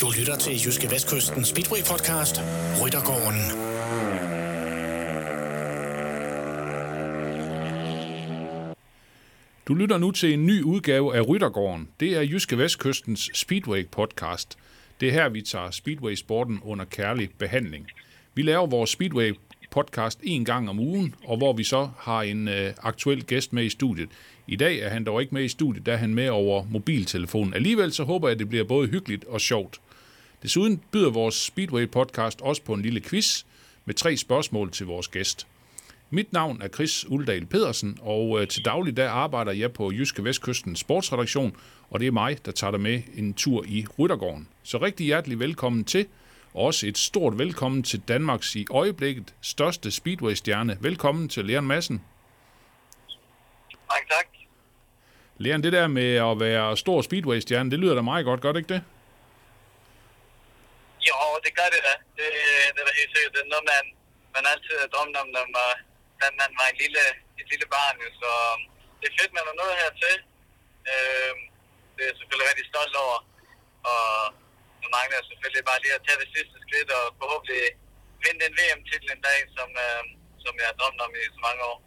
Du lytter til Jyske Vestkysten Speedway podcast, Ryttergården. Du lytter nu til en ny udgave af Ryttergården. Det er Jyske Vestkystens Speedway podcast. Det er her, vi tager Speedway-sporten under kærlig behandling. Vi laver vores Speedway podcast en gang om ugen, og hvor vi så har en øh, aktuel gæst med i studiet. I dag er han dog ikke med i studiet, da er han med over mobiltelefonen. Alligevel så håber jeg, at det bliver både hyggeligt og sjovt. Desuden byder vores Speedway podcast også på en lille quiz med tre spørgsmål til vores gæst. Mit navn er Chris Uldal Pedersen, og øh, til daglig der arbejder jeg på Jyske Vestkystens sportsredaktion, og det er mig, der tager dig med en tur i Ryttergården. Så rigtig hjertelig velkommen til, og også et stort velkommen til Danmarks i øjeblikket største Speedway-stjerne. Velkommen til Leon Madsen. Mange tak. Leon, det der med at være stor Speedway-stjerne, det lyder da meget godt, gør det ikke det? Jo, det gør det da. Det, det er da helt sikkert. Det er noget, man, man altid har drømt om, når man, da man var en lille, et lille barn. Så det er fedt, man er nået hertil. Øh, det er jeg selvfølgelig rigtig stolt over. Og nu mangler selvfølgelig bare lige at tage det sidste skridt og forhåbentlig vinde en VM-titel en dag, som, øh, som jeg har drømt om i så mange år.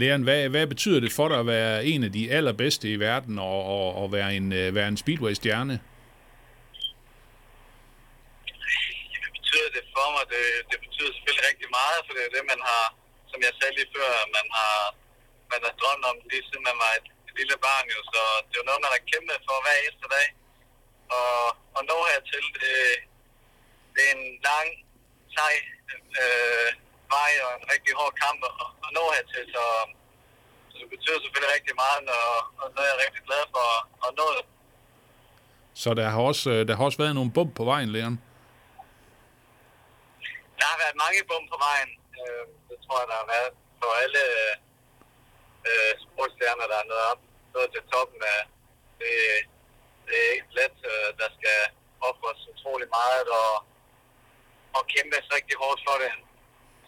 Leon, hvad, hvad betyder det for dig at være en af de allerbedste i verden og, og, og være en, øh, være en Speedway-stjerne? Hvad betyder det for mig? Det, det betyder selvfølgelig rigtig meget, for det er det, man har, som jeg sagde lige før, man har, man har drømt om lige siden man var et, et lille barn. Jo. Så det er jo noget, man har kæmpet for hver eneste dag. Og, og nå hertil, det, det er en lang, sej øh, vej og en rigtig hård kamp at, at nå hertil. Så, så det betyder selvfølgelig rigtig meget, og, og så er jeg rigtig glad for at, at nå det. Så der har også, øh, der har også været nogle bump på vejen, Leon. Der har været mange bum på vejen. Øh, det tror jeg, der har været for alle øh, sportsstjerner, der er nået op nået til toppen af. Det, det er ikke let. Øh, der skal offres utrolig meget og, og kæmpes rigtig hårdt for det.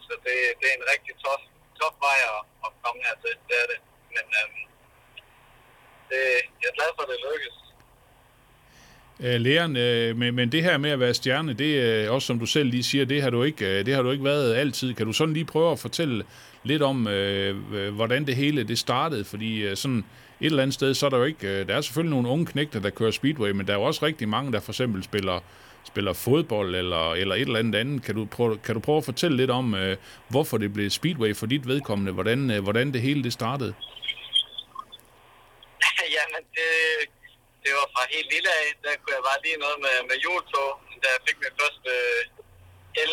Så det, det er en rigtig tof, tof vej at, at komme hertil. Det er det. Men øhm, det, jeg er glad for, at det lykkes. Øh, Læren, øh, men, men det her med at være stjerne, det er også som du selv lige siger, det har du ikke, det har du ikke været altid. Kan du sådan lige prøve at fortælle lidt om, hvordan det hele det startede? Fordi øh, sådan et eller andet sted, så er der jo ikke, øh, der er selvfølgelig nogle unge knægter, der kører speedway, men der er jo også rigtig mange, der for eksempel spiller, spiller fodbold eller, eller et eller andet andet. Kan du, prøve, kan du prøve at fortælle lidt om, øh, hvorfor det blev speedway for dit vedkommende? Hvordan, øh, hvordan det hele det startede? Jamen, det, det var fra helt lille af, der kunne jeg bare lige noget med, med jultog, da jeg fik min første øh, el,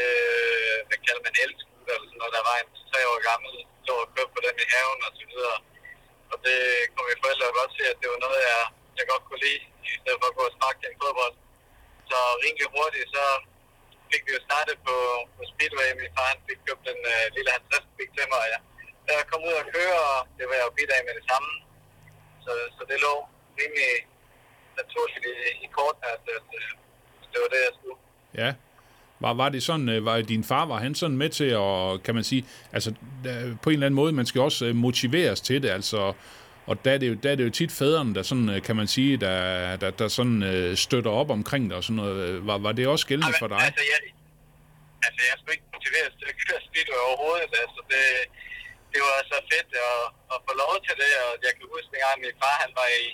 øh, hvad kalder man el, når eller sådan noget, der var en tre år gammel, så og kørte på den i haven og så videre. Og det kunne mine forældre godt se, at det var noget, jeg, jeg godt kunne lide, i stedet for at gå og sparke til en fodbold. Så rimelig hurtigt, så fik vi jo startet på, på Speedway. Min far han fik købt en øh, lille 50 kubik til mig, og jeg, da jeg kom ud og køre, og det var jeg jo bidt af med det samme. Så, så det lå rimelig naturligt i, i korten, at, at, at det var det, jeg skulle. Ja. Var, var det sådan, øh, var din far, var han sådan med til at, kan man sige, altså på en eller anden måde, man skal også øh, motiveres til det, altså, og der er det jo, der er det jo tit fædrene, der sådan, øh, kan man sige, der, der, der sådan øh, støtter op omkring det og sådan noget. Var, var det også gældende for dig? Altså, jeg, altså, jeg skulle ikke motiveres til at køre speedway overhovedet. Altså, det, det var så fedt at, at få lov til det, og jeg kan huske, en gang min far, han var i,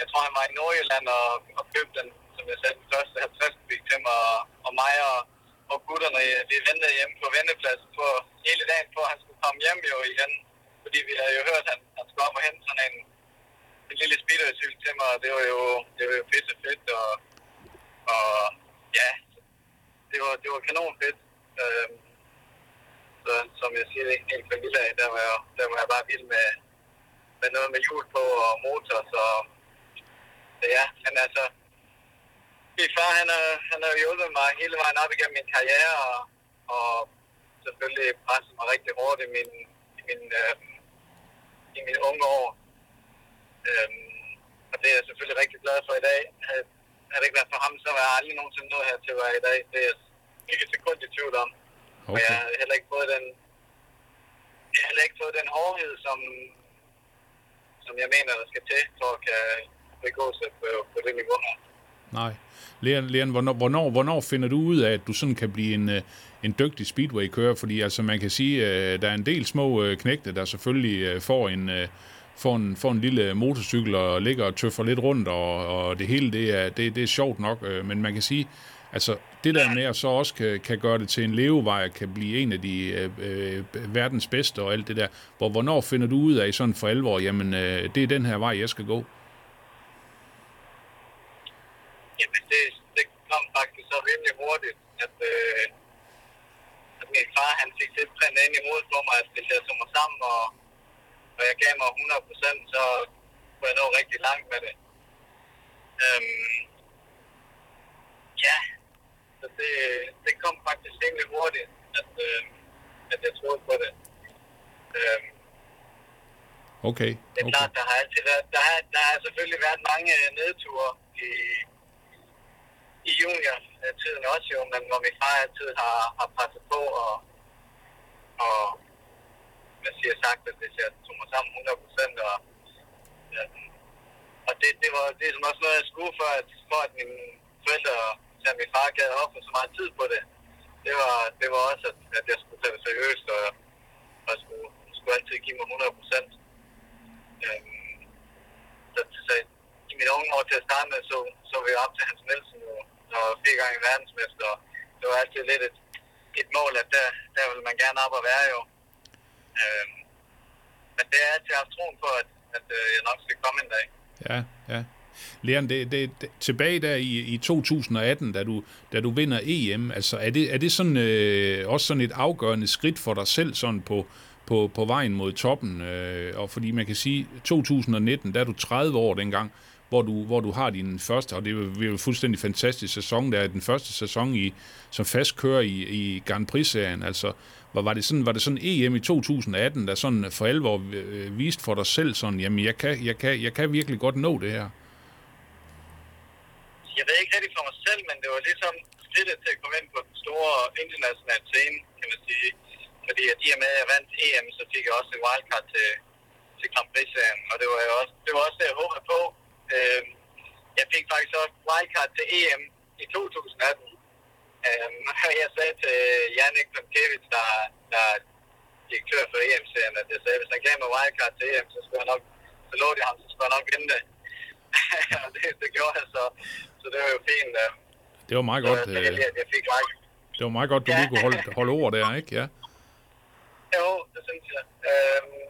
jeg tror, han var i Nordjylland og, og købte den, som jeg sagde, den første 50 kubik til mig, og, og mig og, og gutterne, øh, vi ventede hjemme på vendepladsen på hele dagen, for at han skulle komme hjem jo igen. Fordi vi havde jo hørt, at han, han skulle op og hente sådan en, en lille speedercykel til mig, og det var jo, det var jo pisse fedt, og, og ja, det var, det var kanon fedt. Øhm, så, som jeg siger, ikke helt fra lille af, der var, jeg, der var jeg bare vild med, med noget med hjul på og motor, så, så ja, men altså, min far, han har, han har hjulpet mig hele vejen op igennem min karriere, og, og selvfølgelig presset mig rigtig hårdt i min, i min, øh, i mine unge år. Øhm, og det er jeg selvfølgelig rigtig glad for i dag. Havde, havde det ikke været for ham, så var jeg aldrig nogensinde nået her til at være i dag. Det er jeg ikke sekund i tvivl om. Og jeg Okay. har heller ikke fået den, jeg har heller ikke fået den hårdhed, som, som jeg mener, der skal til, for at kan begå sig på, på det niveau her. Nej. Leon, Leon hvornår, hvornår, hvornår finder du ud af, at du sådan kan blive en, øh, en dygtig speedway-kører? Fordi altså, man kan sige, at der er en del små øh, knægte, der selvfølgelig får en, får en, får en lille motorcykel og ligger og tøffer lidt rundt, og, og det hele det er, det, det er sjovt nok. Men man kan sige, altså det der med at så også kan, kan gøre det til en levevej, kan blive en af de øh, øh, verdens bedste og alt det der. Hvor, hvornår finder du ud af sådan for alvor, jamen øh, det er den her vej, jeg skal gå? Jamen, det, det kom faktisk så rimelig hurtigt, at, øh, at min far, han fik det printet ind i hovedet for mig, at hvis jeg tog mig sammen, og, og jeg gav mig 100%, så kunne jeg nå rigtig langt med det. Øhm, ja, så det, det kom faktisk rimelig hurtigt, at, øh, at jeg troede på det. Øhm, okay. Det er okay. klart, der har altid været, der har, der har selvfølgelig været mange nedture i, i junior-tiden også jo, men hvor min far altid har, har presset på og, og hvad siger sagt, at hvis jeg tog mig sammen 100 procent, og, ja, og det, det var det er som også noget, jeg skulle for, at, for at mine forældre at min far gav op for så meget tid på det. Det var, det var også, at, at jeg skulle tage det seriøst, og, og skulle, skulle altid give mig 100 procent. Øhm, så, så, i mine unge år til at starte med, så, så vi op til Hans Nielsen, og, fire gange verdensmester. Det var altid lidt et, et mål, at der, der vil man gerne op og være jo. Øhm, men det er altid haft troen på, at, at, øh, jeg nok skal komme en dag. Ja, ja. Leon, det, det, det, tilbage der i, i 2018, da du, da du vinder EM, altså er det, er det sådan, øh, også sådan et afgørende skridt for dig selv sådan på, på, på vejen mod toppen? Øh, og fordi man kan sige, 2019, der er du 30 år dengang, hvor du, hvor du har din første, og det er jo en fuldstændig fantastisk sæson, der er den første sæson i, som fast kører i, i Grand Prix-serien. Altså, var, var, det sådan, var det sådan EM i 2018, der sådan for alvor øh, viste for dig selv sådan, jamen jeg kan, jeg, kan, jeg kan virkelig godt nå det her? jeg ved ikke rigtig for mig selv, men det var ligesom skridtet til at komme ind på den store internationale scene, kan man sige. Fordi at i og med, at jeg vandt EM, så fik jeg også en wildcard til, til Grand Prix-serien, og det var, jo også, det var også det, jeg håbede på. Øh, jeg fik faktisk også wildcard til EM i 2018. Øh, jeg sagde til Janik Tomkevich, der, der er direktør for EM-serien, at jeg sagde, at hvis han gav mig wildcard til EM, så skulle jeg nok, så lå det ham, så skulle jeg nok vinde det. det, det gjorde jeg så så det var jo fint. Uh, det var meget godt. Så øh, at jeg fik række. Det var meget godt, du ja. lige kunne holde, holde ord der, ikke? Ja. Jo, det synes jeg. Øhm,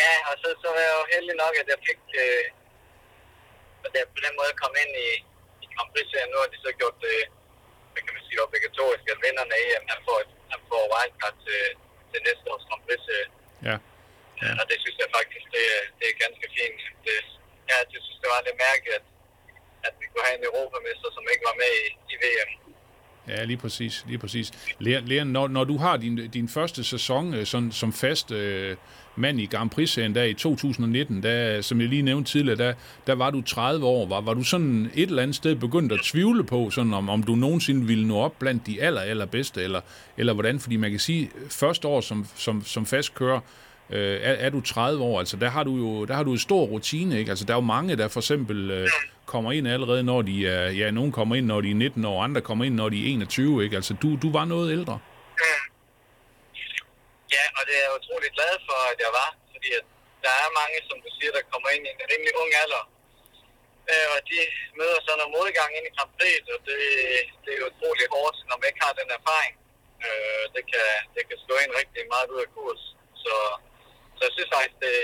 ja, og så, så var jeg jo heldig nok, at jeg fik, øh, at jeg på den måde kom ind i, i Grand Prix-serien. Nu har de så gjort det, hvad kan man sige, obligatorisk, at vinderne af EM, han får, han får wildcard til, til næste års Grand Prix-serie. Ja. ja. Og det synes jeg faktisk, det, det er ganske fint. Det, ja, det synes det var lidt mærkeligt, at at vi kunne have en europamester, som ikke var med i, i VM. Ja, lige præcis. Lige præcis. Leon, når, når du har din, din første sæson øh, sådan, som fast øh, mand i Grand Prix-serien der i 2019, der, som jeg lige nævnte tidligere, der, der var du 30 år. Var, var du sådan et eller andet sted begyndt at tvivle på, sådan om, om du nogensinde ville nå op blandt de aller, allerbedste, eller, eller hvordan? Fordi man kan sige, første år som, som, som fast kører, øh, er, er du 30 år, altså der har du jo der har du en stor rutine, ikke? Altså der er jo mange, der for eksempel øh, kommer ind allerede, når de er, ja, nogen kommer ind, når de er 19 år, andre kommer ind, når de er 21, ikke? Altså du, du var noget ældre. Ja, det er jeg utrolig glad for, at jeg var, fordi at der er mange, som du siger, der kommer ind i en rimelig ung alder, øh, og de møder så noget modgang ind i Grand Prix, og det, det er utrolig hårdt, når man ikke har den erfaring. Øh, det, kan, det kan slå en rigtig meget ud af kurs. Så så jeg synes faktisk, det,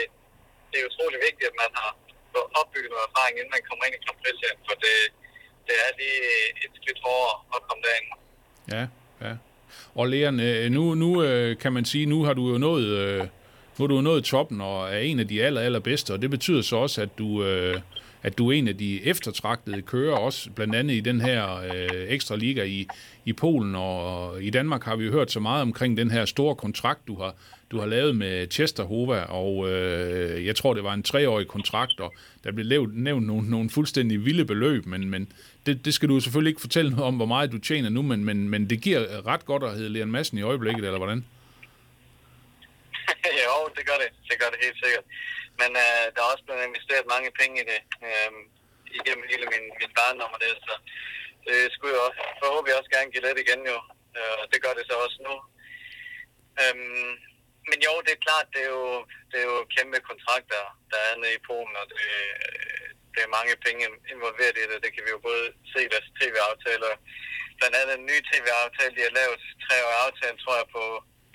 det er utrolig vigtigt, at man har fået opbygget noget erfaring, inden man kommer ind i Kamp for det, det er lige et skridt hårdere at komme derind. Ja, ja. Og Leon, øh, nu, nu øh, kan man sige, nu har du jo nået, øh, nu har du nået toppen og er en af de aller, aller bedste, og det betyder så også, at du, at du er en af de eftertragtede kører, også blandt andet i den her øh, ekstra liga i, i Polen, og i Danmark har vi jo hørt så meget omkring den her store kontrakt, du har, du har lavet med Chesterhova, og øh, jeg tror, det var en treårig kontrakt, og der blev lavet, nævnt nogle, nogle fuldstændig vilde beløb, men, men det, det skal du selvfølgelig ikke fortælle noget om, hvor meget du tjener nu, men, men, men det giver ret godt at hedde Leon Madsen i øjeblikket, eller hvordan? jo, det gør det. Det gør det helt sikkert men øh, der er også blevet investeret mange penge i det øh, igennem hele min, min barndom og det, så det skulle jeg også, forhåbentlig også gerne give lidt igen jo. Øh, og det gør det så også nu. Øhm, men jo, det er klart, det er jo, det er jo kæmpe kontrakter, der er nede i Polen, og det, øh, det er mange penge involveret i det. Det kan vi jo både se i deres tv-aftaler. Blandt andet en ny tv-aftale, de har lavet, tre år aftale, tror jeg, på,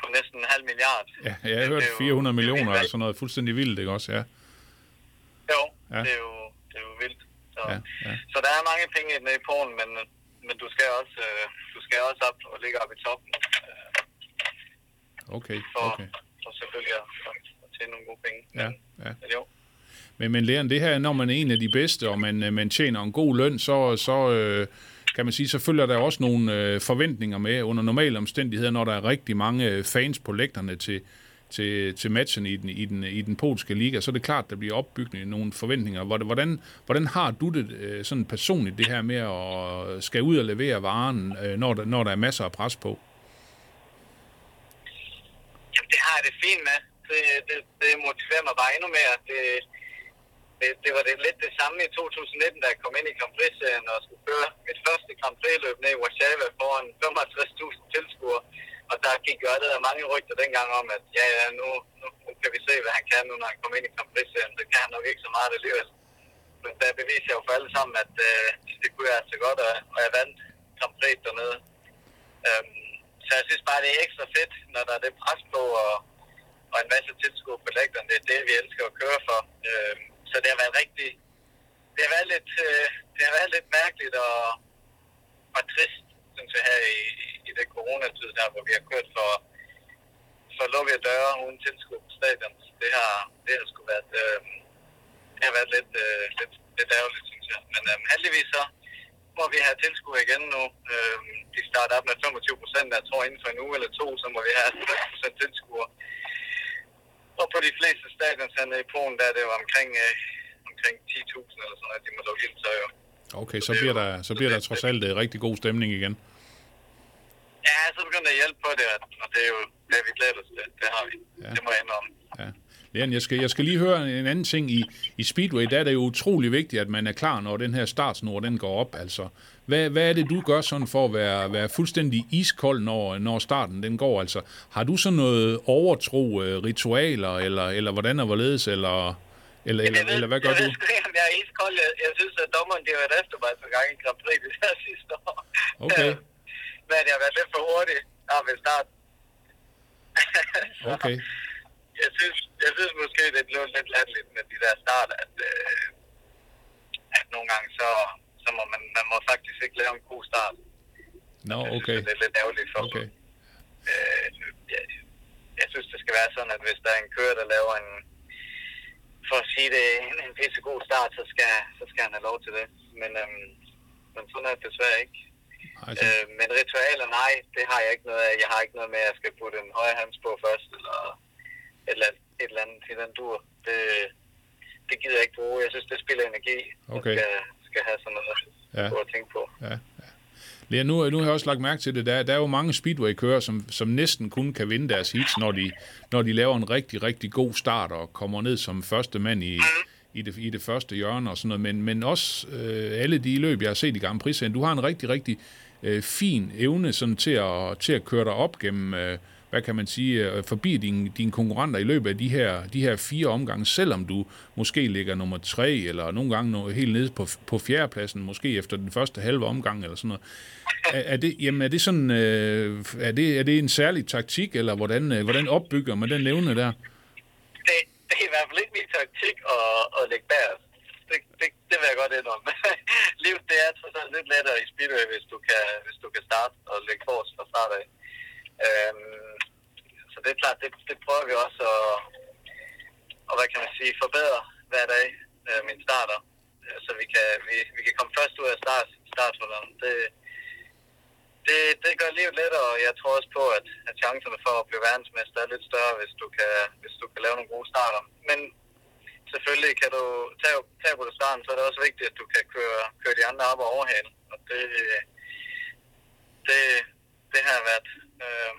på næsten en halv milliard. Ja, jeg har hørt 400 millioner, det er altså noget fuldstændig vildt, ikke også? Ja. Jo, Ja. det, er jo, det er jo vildt. Så, Ja, ja. så der er mange penge nede i Polen, men, men du skal også, øh, du skal også op og ligge op i toppen. Øh, Okay, for, okay. for selvfølgelig at, at tjene nogle gode penge. Ja, Men, ja. men jo. Men, men Leon, det her, når man er en af de bedste, og man, øh, man tjener en god løn, så, så øh, kan man sige, så følger der også nogle øh, forventninger med under normale omstændigheder, når der er rigtig mange øh, fans på lægterne til, til, til matchen i den, i, den, i den polske liga, så er det klart, der bliver opbygget nogle forventninger. Hvordan, hvordan, har du det øh, sådan personligt, det her med at øh, skal ud og levere varen, når, der, når der er masser af pres på? Jamen, det har jeg det fint med. Det, det, det motiverer mig bare endnu mere. Det, det, det var det, lidt det samme i 2019, da jeg kom ind i Grand Prix-serien og skulle køre mit første Grand Prix-løb ned i Warszawa foran 55.000 tilskuere. Og der gik jo allerede mange rygter dengang om, at ja, ja, nu, nu, nu kan vi se, hvad han kan nu, når han kommer ind i Grand Prix-serien. Det kan han nok ikke så meget alligevel. Men der beviser jeg jo for alle sammen, at øh, det kunne jeg altså godt, og, og jeg vandt Grand Prix dernede. Øhm, så jeg synes bare, det er ekstra fedt, når der er det pres på, og, og en masse tilskuere på lægterne. Det er det, vi elsker at køre for. Øhm, så det har været rigtig... Det har været lidt, øh, det har været lidt mærkeligt og, og trist, synes jeg, her i, i det coronatid der, hvor vi har kørt for, for lukkede døre uden tilskud på stadion. Det har, det har sgu været, øh, det har været lidt, øh, lidt, lidt ærgerligt, synes jeg. Men øh, heldigvis så må vi have tilskuere igen nu. Øh, de starter op med 25 procent, jeg tror inden for en uge eller to, så må vi have 50 procent tilskuer. Og på de fleste stadions hernede i Polen, der er det jo omkring, øh, omkring 10.000 eller sådan noget, de må lukke ind, så jo. Okay, så bliver der, så bliver der trods alt øh, rigtig god stemning igen. Ja, så begynder det at hjælpe på det, og det er jo det, vi glæder os til. Det har vi. Ja. Det må jeg indrømme. Ja. Leon, jeg skal, jeg skal lige høre en anden ting. I, I Speedway, der er det jo utrolig vigtigt, at man er klar, når den her startsnor den går op. Altså, hvad, hvad er det, du gør sådan for at være, være fuldstændig iskold, når, når starten den går? Altså, har du sådan noget overtro øh, ritualer, eller, eller hvordan er hvorledes, eller, eller, eller, jeg ved, eller hvad gør jeg du? ved sgu ikke, om jeg er iskold. Jeg, jeg synes, at dommeren de har været efter mig for gang i Grand Prix det her sidste år. Okay. Men jeg har været lidt for hurtig ja, ved start. Okay. jeg, synes, jeg synes måske, det blev lidt latterligt med de der start, at, øh, at nogle gange så, så må man, man må faktisk ikke lave en god start. Nå, synes, okay. Det er lidt ærgerligt for Okay. øh, jeg, jeg synes, det skal være sådan, at hvis der er en kører, der laver en, for at sige det, en, en pisse god start, så skal, så skal han have lov til det. Men, øhm, men sådan er det desværre ikke. Altså, Øh, men ritualer, nej, det har jeg ikke noget af. Jeg har ikke noget med, at jeg skal putte en højre hands på først, eller et eller andet, et eller andet til den dur. Det, det gider jeg ikke bruge. Jeg synes, det spiller energi. Okay. Jeg skal, skal have sådan noget Ja. at tænke på. Ja, ja. Lea, nu, nu har jeg også lagt mærke til det. Der, der er jo mange speedway-kører, som, som næsten kun kan vinde deres hits, når de, når de laver en rigtig, rigtig god start og kommer ned som første mand i, i, det, i det første hjørne og sådan noget. Men, men også øh, alle de løb, jeg har set i Grand prix du har en rigtig, rigtig øh, fin evne sådan, til, at, til at køre dig op gennem, øh, hvad kan man sige, øh, forbi dine, din konkurrenter i løbet af de her, de her fire omgange, selvom du måske ligger nummer tre, eller nogle gange nå- helt nede på, på fjerdepladsen, måske efter den første halve omgang, eller sådan noget. Er, er, det, jamen, er det sådan, øh, er, det, er det en særlig taktik, eller hvordan, øh, hvordan opbygger man den evne der? det, det er i hvert fald ikke min taktik at, at lægge bag. Det, det, det vil jeg godt indrømme. Livet det er trods alt lidt lettere i speedway, hvis du kan, hvis du kan starte og lægge forrest fra start af. Øhm, det er klart, det, det prøver vi også at, og hvad kan man sige, forbedre hver dag, øh, min starter. Øh, så vi kan, vi, vi kan komme først ud af start, starthullerne. Det, det, det gør livet lettere, og jeg tror også på, at, at chancerne for at blive verdensmester er lidt større, hvis du kan, hvis du kan lave nogle gode starter. Men selvfølgelig kan du tage, tage på det starten, så er det også vigtigt, at du kan køre, køre de andre op og overhale. Og det, det, det har været, Øh,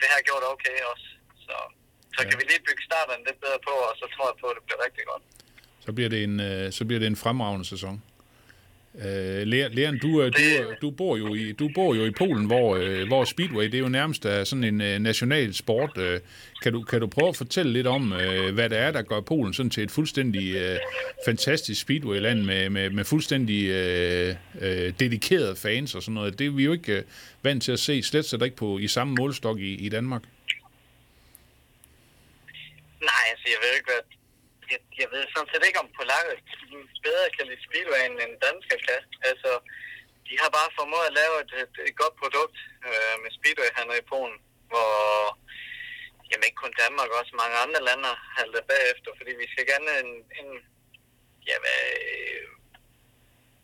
det har gjort okay også. Så Så kan vi lige bygge starten lidt bedre på, og så tror jeg på, at det bliver rigtig godt. Så bliver det en, øh, så bliver det en fremragende sæson. Øh, Leon, du, øh, du, du, bor jo i, du bor jo i Polen, hvor, øh, hvor Speedway det er jo nærmest er sådan en øh, national sport. Øh, kan, du, kan du prøve at fortælle lidt om, øh, hvad det er, der gør Polen sådan til et fuldstændig øh, fantastisk Speedway-land med, med, med fuldstændig øh, øh, dedikerede fans og sådan noget? Det er vi jo ikke øh, vant til at se, slet slet ikke på, i samme målstok i, i Danmark. Nej, altså jeg ved ikke, hvad... Jeg, jeg ved sådan set ikke, om polakker bedre kan lide Speedway end dansker kan. Altså, de har bare formået at lave et, et, et godt produkt øh, med Speedway hernede i Polen, hvor jamen ikke kun Danmark, også mange andre lande halter bagefter, fordi vi skal gerne en, en ja, hvad,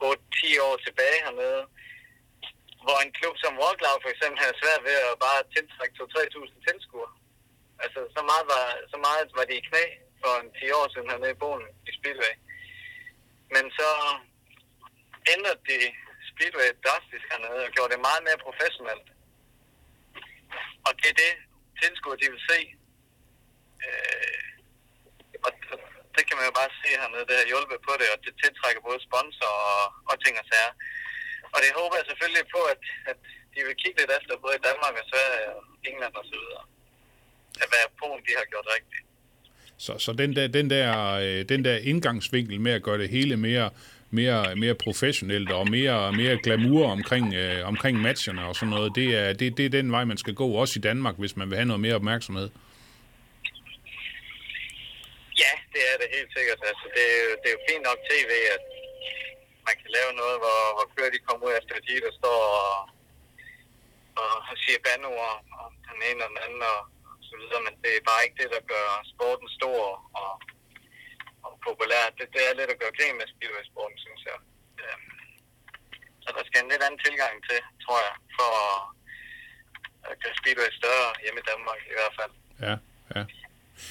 8-10 år tilbage hernede, hvor en klub som Wroclaw for eksempel havde svært ved at bare tiltrække 2-3.000 tilskuere. Altså, så meget, var, så meget var de i knæ for en 10 år siden hernede i Polen i Speedway. Men så ændrede de Speedway drastisk hernede og gjorde det meget mere professionelt. Og det er det, tilskuere de vil se. Øh, og det kan man jo bare se hernede, det har hjulpet på det, og det tiltrækker både sponsor og, og ting og sager. Og det håber jeg selvfølgelig på, at, at de vil kigge lidt efter både i Danmark og Sverige og England og så videre. At hvad Polen de har gjort rigtigt. Så, så den, der, den, der, øh, den der indgangsvinkel med at gøre det hele mere, mere, mere professionelt og mere, mere glamour omkring, øh, omkring matcherne og sådan noget, det er, det, det er den vej, man skal gå, også i Danmark, hvis man vil have noget mere opmærksomhed. Ja, det er det helt sikkert. Altså, det, er jo, det er jo fint nok tv, at man kan lave noget, hvor, hvor kører de kommer ud efter de, der står og, og siger bandord om den ene og den anden, og, så videre, men det er bare ikke det, der gør sporten stor og, og populær. Det, det er lidt at gøre grin med speedway-sporten, synes jeg. Så der skal en lidt anden tilgang til, tror jeg, for at gøre speedway større hjemme i Danmark i hvert fald. Ja, ja.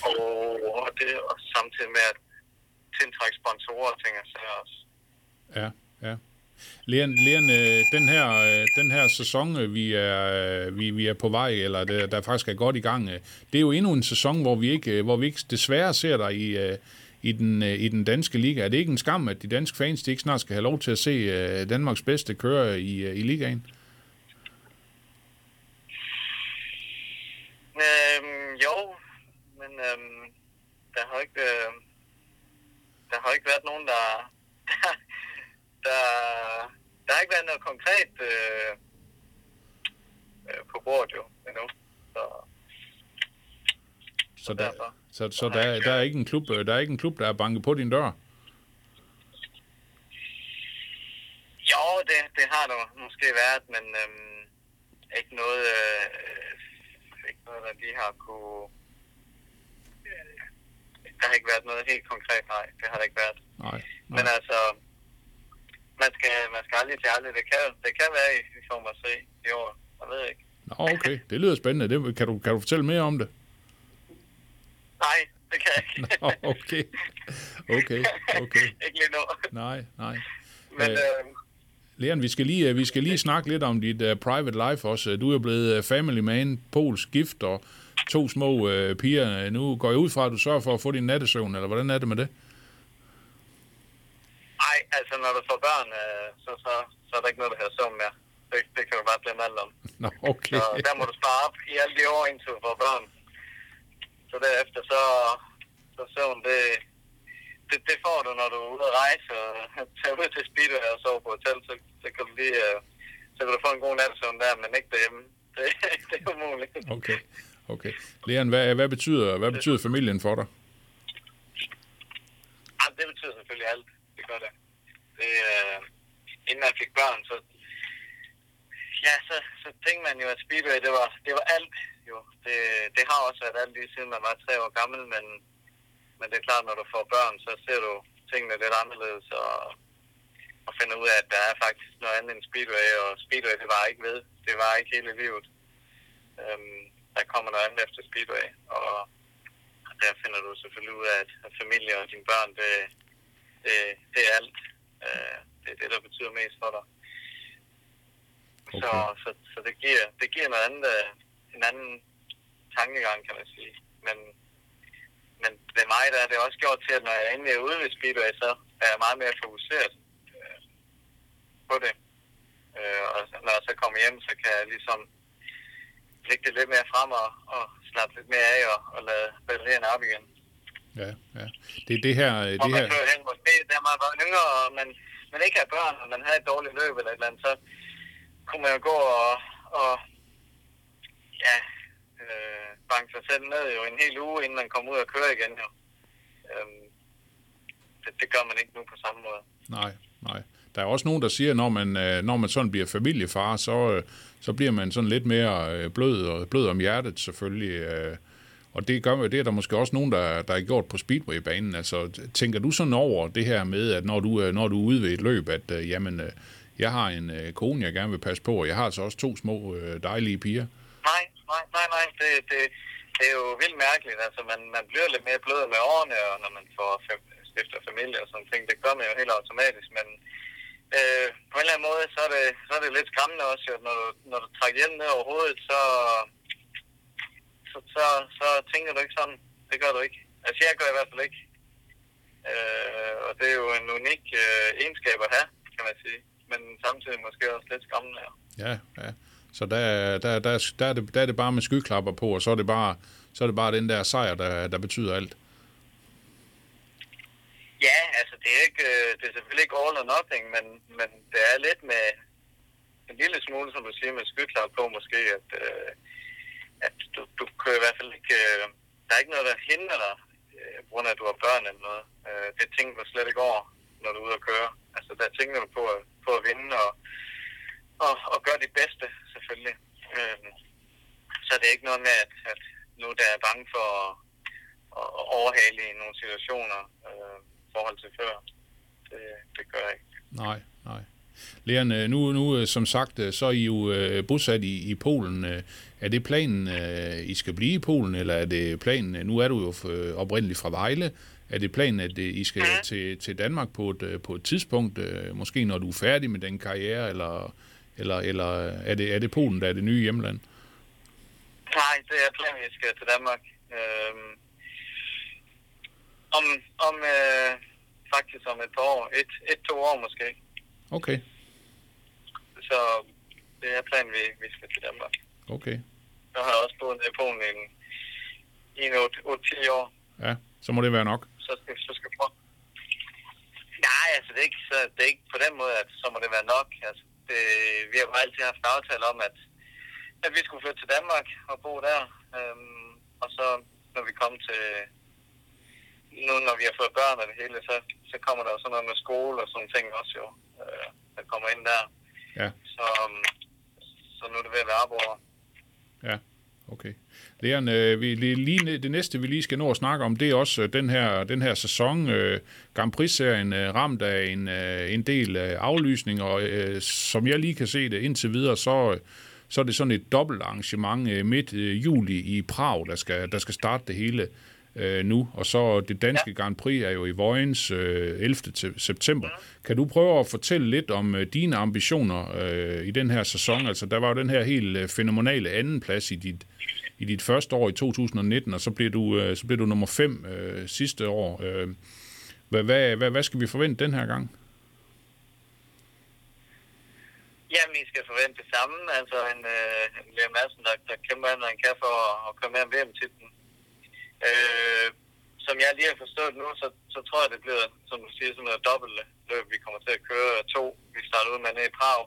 Og, og det og samtidig med at tiltrække sponsorer og ting og sager også. Ja, ja. Leon, Leon den, her, den her sæson, vi er, vi, vi er på vej, eller der, der faktisk er godt i gang, det er jo endnu en sæson, hvor vi ikke, hvor vi ikke desværre ser dig i, i, den, i den danske liga. Er det ikke en skam, at de danske fans de ikke snart skal have lov til at se Danmarks bedste køre i, i ligaen? Øhm, jo, men øhm, der har ikke øh, der har ikke været nogen, der der, der har ikke været noget konkret øh, øh, på bordet jo endnu. Så, så, der, så, så der, der, er ikke en klub, der er ikke en klub, der er banket på din dør? Jo, det, det har der måske været, men øhm, ikke noget, øh, ikke noget, der de har kunne... Øh, der har ikke været noget helt konkret, nej. Det har der ikke været. Nej, nej. Men altså, man skal, man skal aldrig til aldrig. Det kan, det kan være, vi får mig se i år. Jeg ved ikke. Nå, okay. Det lyder spændende. Det, kan, du, kan du fortælle mere om det? Nej, det kan jeg ikke. Nå, okay. Okay, okay. ikke lige nu. Nej, nej. Men, øh, Leon, vi skal lige, vi skal lige snakke lidt om dit uh, private life også. Du er blevet uh, family man, polsk gift og to små uh, piger. Nu går jeg ud fra, at du sørger for at få din nattesøvn, eller hvordan er det med det? Nej, altså når du får børn, øh, så, så, så er der ikke noget, der hedder søvn mere. Det, det kan du bare glemme alt om. Nå, okay. Så der må du spare op i alle de år, indtil du får børn. Så derefter, så, så søvn, det, det, det får du, når du er ude at rejse og tager ud til Speedway og sover på hotel, så, så kan du lige, øh, så kan du få en god natsøvn der, men ikke derhjemme. Det, det er umuligt. Okay, okay. Leon, hvad, hvad, betyder, hvad betyder familien for dig? Ja, det betyder selvfølgelig alt. Det gør det. det øh, inden man fik børn, så, ja, så, så tænkte man jo, at Speedway, det var, det var alt. Jo. Det, det har også været alt lige siden man var tre år gammel, men, men det er klart, når du får børn, så ser du tingene lidt anderledes, og, og finder ud af, at der er faktisk noget andet end Speedway, og Speedway, det var ikke ved. Det var ikke hele livet. Øhm, der kommer noget andet efter Speedway, og, og der finder du selvfølgelig ud af, at, at familie og dine børn, det, det, det er alt. Øh, det er det, der betyder mest for dig. Okay. Så, så, så det, giver, det giver noget andet, øh, en anden tankegang, kan man sige. Men, men ved mig der er det også gjort til, at når jeg endelig er ude ved Speedway, så er jeg meget mere fokuseret øh, på det. Øh, og når jeg så kommer hjem, så kan jeg ligesom lægge det lidt mere frem og, og slappe lidt mere af og, og lade batterierne op igen. Ja, ja. Det er det her... Hvor Det man her kører hen, måske da man var yngre, og man, man ikke havde børn, og man havde et dårligt løb eller et eller andet, så kunne man jo gå og, og ja, øh, banke sig selv ned jo en hel uge, inden man kom ud og køre igen. Jo. Øhm, det, det gør man ikke nu på samme måde. Nej, nej. Der er også nogen, der siger, at når man, øh, når man sådan bliver familiefar, så, øh, så bliver man sådan lidt mere øh, blød, og, blød om hjertet selvfølgelig. øh, Og det, gør, det er der måske også nogen, der, der er gjort på Speedway-banen. Altså, tænker du sådan over det her med, at når du, når du er ude ved et løb, at øh, jamen, øh, jeg har en øh, kone, jeg gerne vil passe på, og jeg har altså også to små øh, dejlige piger. Nej, nej, nej, nej. Det, det, det er jo vildt mærkeligt. Altså, man, man bliver lidt mere blød med årene, og når man får fam- stifter familie og sådan ting, det gør man jo helt automatisk, men øh, på en eller anden måde, så er det, så er det lidt skræmmende også, jo, at når du, når du trækker hjem ned over hovedet, så, så, så, så tænker du ikke sådan. Det gør du ikke. Altså, jeg gør i hvert fald ikke. Øh, og det er jo en unik øh, egenskab at have, kan man sige. Men samtidig måske også lidt skræmmende. Ja. Ja, ja. Så der, der, der, der, er det, der er det bare med skyklapper på, og så er det bare, så er det bare den der sejr, der, der betyder alt. Ja, altså det er, ikke, øh, det er selvfølgelig ikke all or nothing, men, men det er lidt med en lille smule, som du siger, med skyklap på måske, at, øh, at du, du kan i hvert fald ikke, øh, der er ikke noget, der hindrer dig, øh, på grund af, at du har børn eller noget. Øh, det tænker du slet ikke over, når du er ude at køre. Altså der tænker du på, på at vinde og, og, og gøre dit bedste, selvfølgelig. Øh, så det er ikke noget med, at, at nu der er bange for at, at overhale i nogle situationer øh, i forhold til før. Det, det gør jeg ikke. Nej, nej. Leon, nu, nu øh, som sagt, øh, så er I jo øh, bosat i, i Polen. Øh, Er det planen, øh, I skal blive i Polen, eller er det planen, nu er du jo oprindeligt fra Vejle, er det planen, at I skal Mhm. til, til Danmark på et, på et tidspunkt, øh, måske når du er færdig med den karriere, eller, eller, eller er, det, er det Polen, der er det nye hjemland? Nej, det er planen, jeg skal til Danmark. Øhm, om om øh, faktisk om et par år. Et, et to år måske. Okay, Så det er planen, vi, vi skal til Danmark. okay. Så har jeg også boet i Polen i, i en 8-10 år. Ja, så må det være nok. så skal, så skal prøve. Nej, altså det er, ikke, så, det er ikke på den måde, at så må det være nok. Altså, det, vi har jo altid haft aftale om, at, at vi skulle flytte til Danmark og bo der. Øhm, og så når vi kom til, nu når vi har fået børn og det hele, så, så kommer der jo sådan noget med skole og sådan ting også jo, øh, der kommer ind der. Ja. Så, um, så nu er det ved at være op over. Ja, okay. Leon, øh, vi, lige, lige det næste, vi lige skal nå at snakke om, det er også øh, den her, den her sæson. Øh, Grand Prix-serien øh, ramt af en, øh, en del øh, aflysninger, og øh, som jeg lige kan se det indtil videre, så, øh, så er det sådan et dobbelt arrangement øh, midt øh, juli i Prag, der skal, der skal starte det hele øh, nu. Og så det danske ja. Grand Prix er jo i Vojens øh, 11. til september. Kan du prøve at fortælle lidt om øh, dine ambitioner øh, i den her sæson? Altså, der var jo den her helt øh, fænomenale andenplads i dit, i dit første år i 2019, og så blev du, øh, så blev du nummer 5 øh, sidste år. Øh, hvad, hvad, hvad, hvad skal vi forvente den her gang? Jamen, I skal forvente det samme. Altså en, øh, en Liam Madsen, der, der kæmper hvad han kan for at, at komme med om VM-titlen. Øh, som jeg lige har forstået nu, så, så tror jeg, det bliver, som du siger, sådan noget dobbelt løb. Vi kommer til at køre to. Vi starter ud med nede i Prag.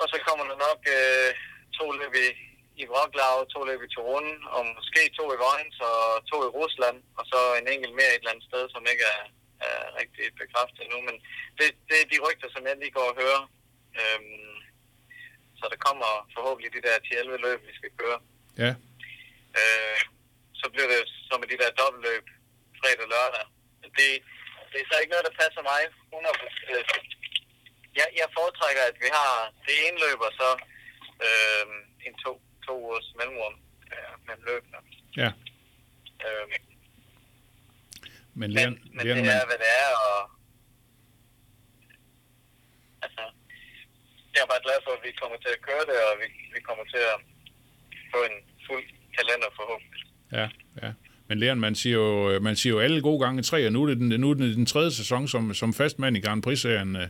Og så kommer der nok øh, to løb i, i Wroclaw, to løb i Torun, og måske to i Vojens og to i Rusland, og så en enkelt mere et eller andet sted, som ikke er, er rigtig bekræftet endnu. Men det, det er de rygter, som jeg lige går og hører. Øhm, så der kommer forhåbentlig de der 10-11 løb, vi skal køre. Ja, Øh, så bliver det som med de der dobbeltløb fredag og lørdag. Det, det er så ikke noget, der passer mig 100%. Jeg, jeg foretrækker, at vi har det ene løb, og så øh, en to, to ugers mellemrum øh, mellem løbene. ja. Øh, Men, men, Leon, men Leon, det er, hvad det er, og altså, jeg er bare glad for, at vi kommer til at køre det, og vi, vi kommer til at få en fuld kalender forhåbentlig. Ja, ja. Men Leon, man siger, jo, øh, man siger jo alle gode gange tre, og nu er det den, nu er det den tredje sæson som, som fastmand i Grand Prix-serien. Øh,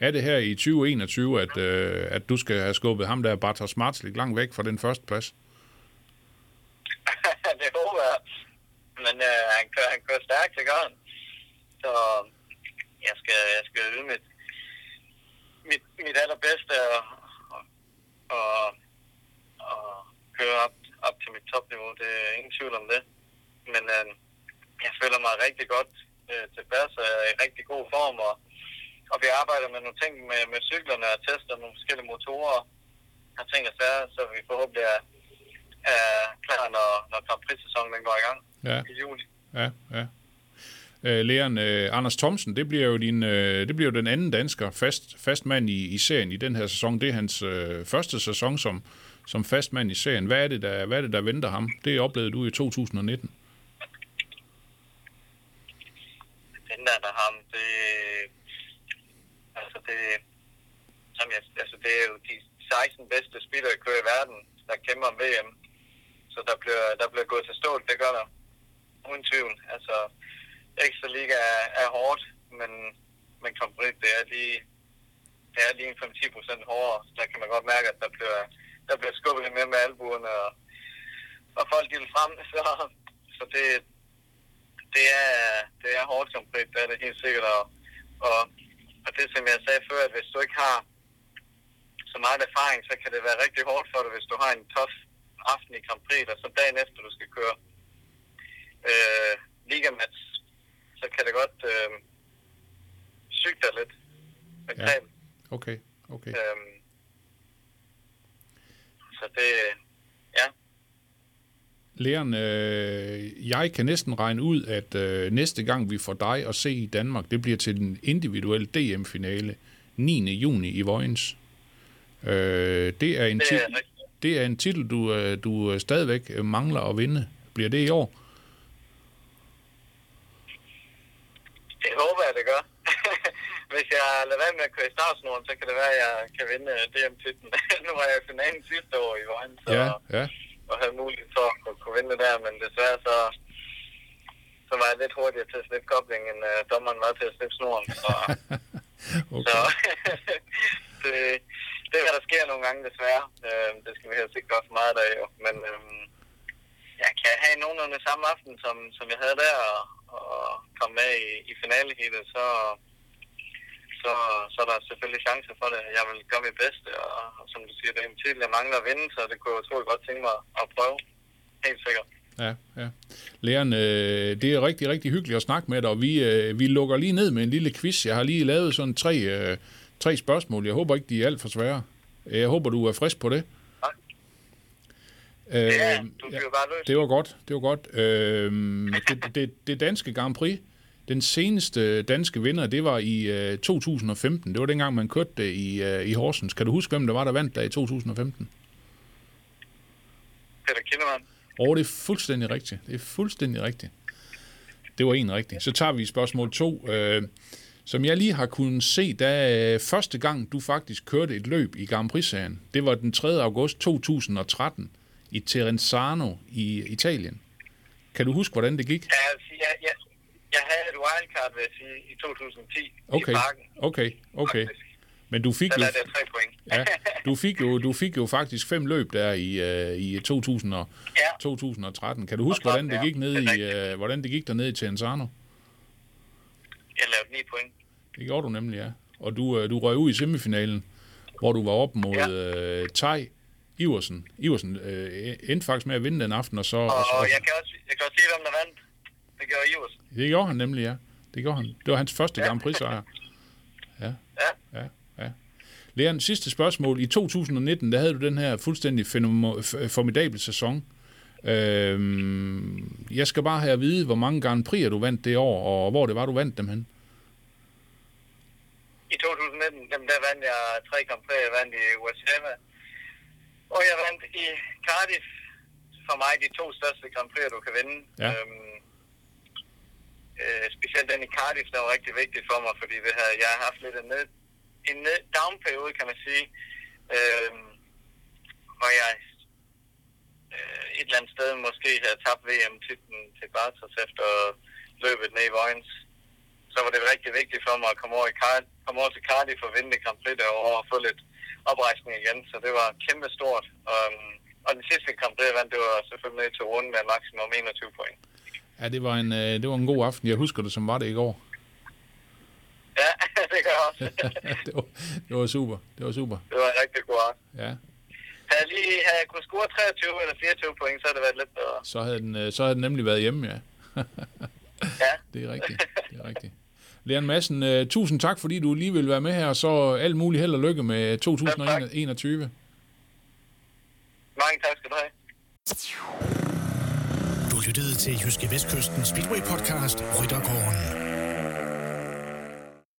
er det her i 2021, at, øh, at du skal have skubbet ham der Bartos lidt langt væk fra den første plads? det håber jeg. Men øh, han, kører, han kører stærkt, til gården. Så jeg skal, jeg skal yde mit, mit, mit allerbedste og, og, og, og køre op, op til mit topniveau. Det er ingen tvivl om det. Men øh, jeg føler mig rigtig godt øh, tilpas og er i rigtig god form. Og, og vi arbejder med nogle ting med, med cyklerne og tester nogle forskellige motorer og ting og sager, så vi forhåbentlig er, er klar, når, når Grand Prix-sæsonen går i gang ja. i juli. Ja, ja. Øh, Leon, øh, Anders Thomsen, det bliver jo din, øh, det bliver jo den anden dansker fast, fast mand i, i serien i den her sæson. Det er hans øh, første sæson som, som fast mand i serien. Hvad er, det, der, hvad er det, der venter ham? Det oplevede du i 2019. Venter der ham, det, altså det, som jeg, altså det er jo de 16 bedste spillere kører i verden, der kæmper om VM. Så der bliver, der bliver gået til stål, det gør der. Uden tvivl. Altså, ekstra liga er, er hårdt, men, men komplet, det er lige, det er lige 5-10 procent hårdere. Så der kan man godt mærke, at der bliver, der bliver skubbet lidt mere med albuerne, og, og folk de frem. Så, så det, det, er, det er hårdt komplet, det er det helt sikkert. Og, og, og det, som jeg sagde før, at hvis du ikke har så meget erfaring, så kan det være rigtig hårdt for dig, hvis du har en tof aften i Grand Prix, og så dagen efter, du skal køre øh, ligamatch, så kan det godt øh, syge dig lidt. Ja. Okay, okay. Øhm, så det, ja. Leon, øh, jeg kan næsten regne ud, at øh, næste gang vi får dig at se i Danmark, det bliver til den individuelle DM-finale 9. juni i Vojens. Øh, det er en det er, det er en titel, du, øh, du stadigvæk mangler at vinde. Bliver det i år? Det håber jeg, det gør. Hvis jeg lader være med at køre i startsnoren, så kan det være, at jeg kan vinde DM-titlen. nu var jeg i finalen sidste år i Vejen, så ja, ja. og havde mulighed for at kunne vinde der, men desværre så, så var jeg lidt hurtigere til at slippe koblingen, end uh, dommeren var til at slippe snoren. Så, okay. så det, det er, hvad der sker nogle gange, desværre. Uh, det skal vi helst ikke gøre for meget af, jo. Men um, jeg kan have nogenlunde samme aften, som, som jeg havde der, og, og komme med i, i finaleheatet, så, så, så er der selvfølgelig chancer for det. Jeg vil gøre mit bedste, og, og som du siger, det er en titel, jeg mangler at vinde, så det kunne jeg utroligt godt tænke mig at prøve. Helt sikkert. Ja, ja. Læren, øh, det er rigtig, rigtig hyggeligt at snakke med dig, og vi, øh, vi lukker lige ned med en lille quiz. Jeg har lige lavet sådan tre, øh, tre spørgsmål. Jeg håber ikke, de er alt for svære. Jeg håber, du er frisk på det. Øh, ja, du ja, bare løs. Det var godt, det var godt. Øh, det, det, det danske Grand Prix, den seneste danske vinder, det var i øh, 2015. Det var dengang, man kørte det i, øh, i Horsens. Kan du huske, hvem der var, der vandt der i 2015? Peter Kindermann. Åh, oh, det er fuldstændig rigtigt. Det er fuldstændig rigtigt. Det var en rigtig. Så tager vi spørgsmål to. Øh, som jeg lige har kunnet se, da øh, første gang du faktisk kørte et løb i Grand Prix-serien, det var den 3. august 2013 i Terenzano i Italien. Kan du huske, hvordan det gik? Ja, jeg, jeg, jeg havde et wildcard, vil jeg sige, i 2010 okay. i parken. Okay, okay. Men du fik, jo, det tre point. ja, du, fik jo, du fik jo faktisk fem løb der i, uh, i 2000 og, ja. 2013. Kan du huske, hvordan det gik ned i, uh, hvordan det gik der ned i Terenzano? Jeg lavede 9 point. Det gjorde du nemlig, ja. Og du, uh, du røg ud i semifinalen, hvor du var op mod ja. uh, Tai, Iversen, Iversen øh, endte faktisk med at vinde den aften, og så... Og, og, så, og jeg, kan også, jeg kan også sige, hvem der vandt. Det gjorde Iversen. Det gjorde han nemlig, ja. Det gjorde han. Det var hans første ja. Grand Prix-sejr. Ja. Ja. ja. ja. Leon, sidste spørgsmål. I 2019, der havde du den her fuldstændig formidabel sæson. Øhm, jeg skal bare have at vide, hvor mange Grand Prix'er du vandt det år, og hvor det var, du vandt dem hen. I 2019, jamen, der vandt jeg tre Grand Prix. Jeg vandt i USA, og jeg vandt i Cardiff. For mig de to største Grand Prix, du kan vinde. Ja. Øhm, øh, specielt den i Cardiff, der var rigtig vigtig for mig, fordi det her, jeg har haft lidt en, ned, en ned, down-periode, kan man sige. øh, hvor jeg, øh, et eller andet sted måske havde tabt VM-titlen til Bartos efter løbet ned i Vojens, så var det rigtig vigtigt for mig at komme over, i Card- komme over til Cardiff og vinde Grand Prix derovre og få lidt oprejsning igen. Så det var kæmpe stort. Um, og den sidste Grand Prix, jeg vandt, det var selvfølgelig ned til runde med maksimum 21 point. Ja, det var, en, øh, det var en god aften. Jeg husker det, som var det i går. Ja, det gør jeg også. det, var, det var super. Det var super. det var en rigtig god aften. Ja. Havde jeg, lige, havde jeg kunne score 23 eller 24 point, så havde det været lidt bedre. Så havde den, øh, så havde den nemlig været hjemme, ja. Ja, Det er rigtigt. Det er rigtigt. Leon Madsen, uh, tusind tak, fordi du lige vil være med her, og så alt muligt held og lykke med 2021. mange tak skal du have. Lyttede til Jyske Vestkysten Speedway podcast Ryttergården.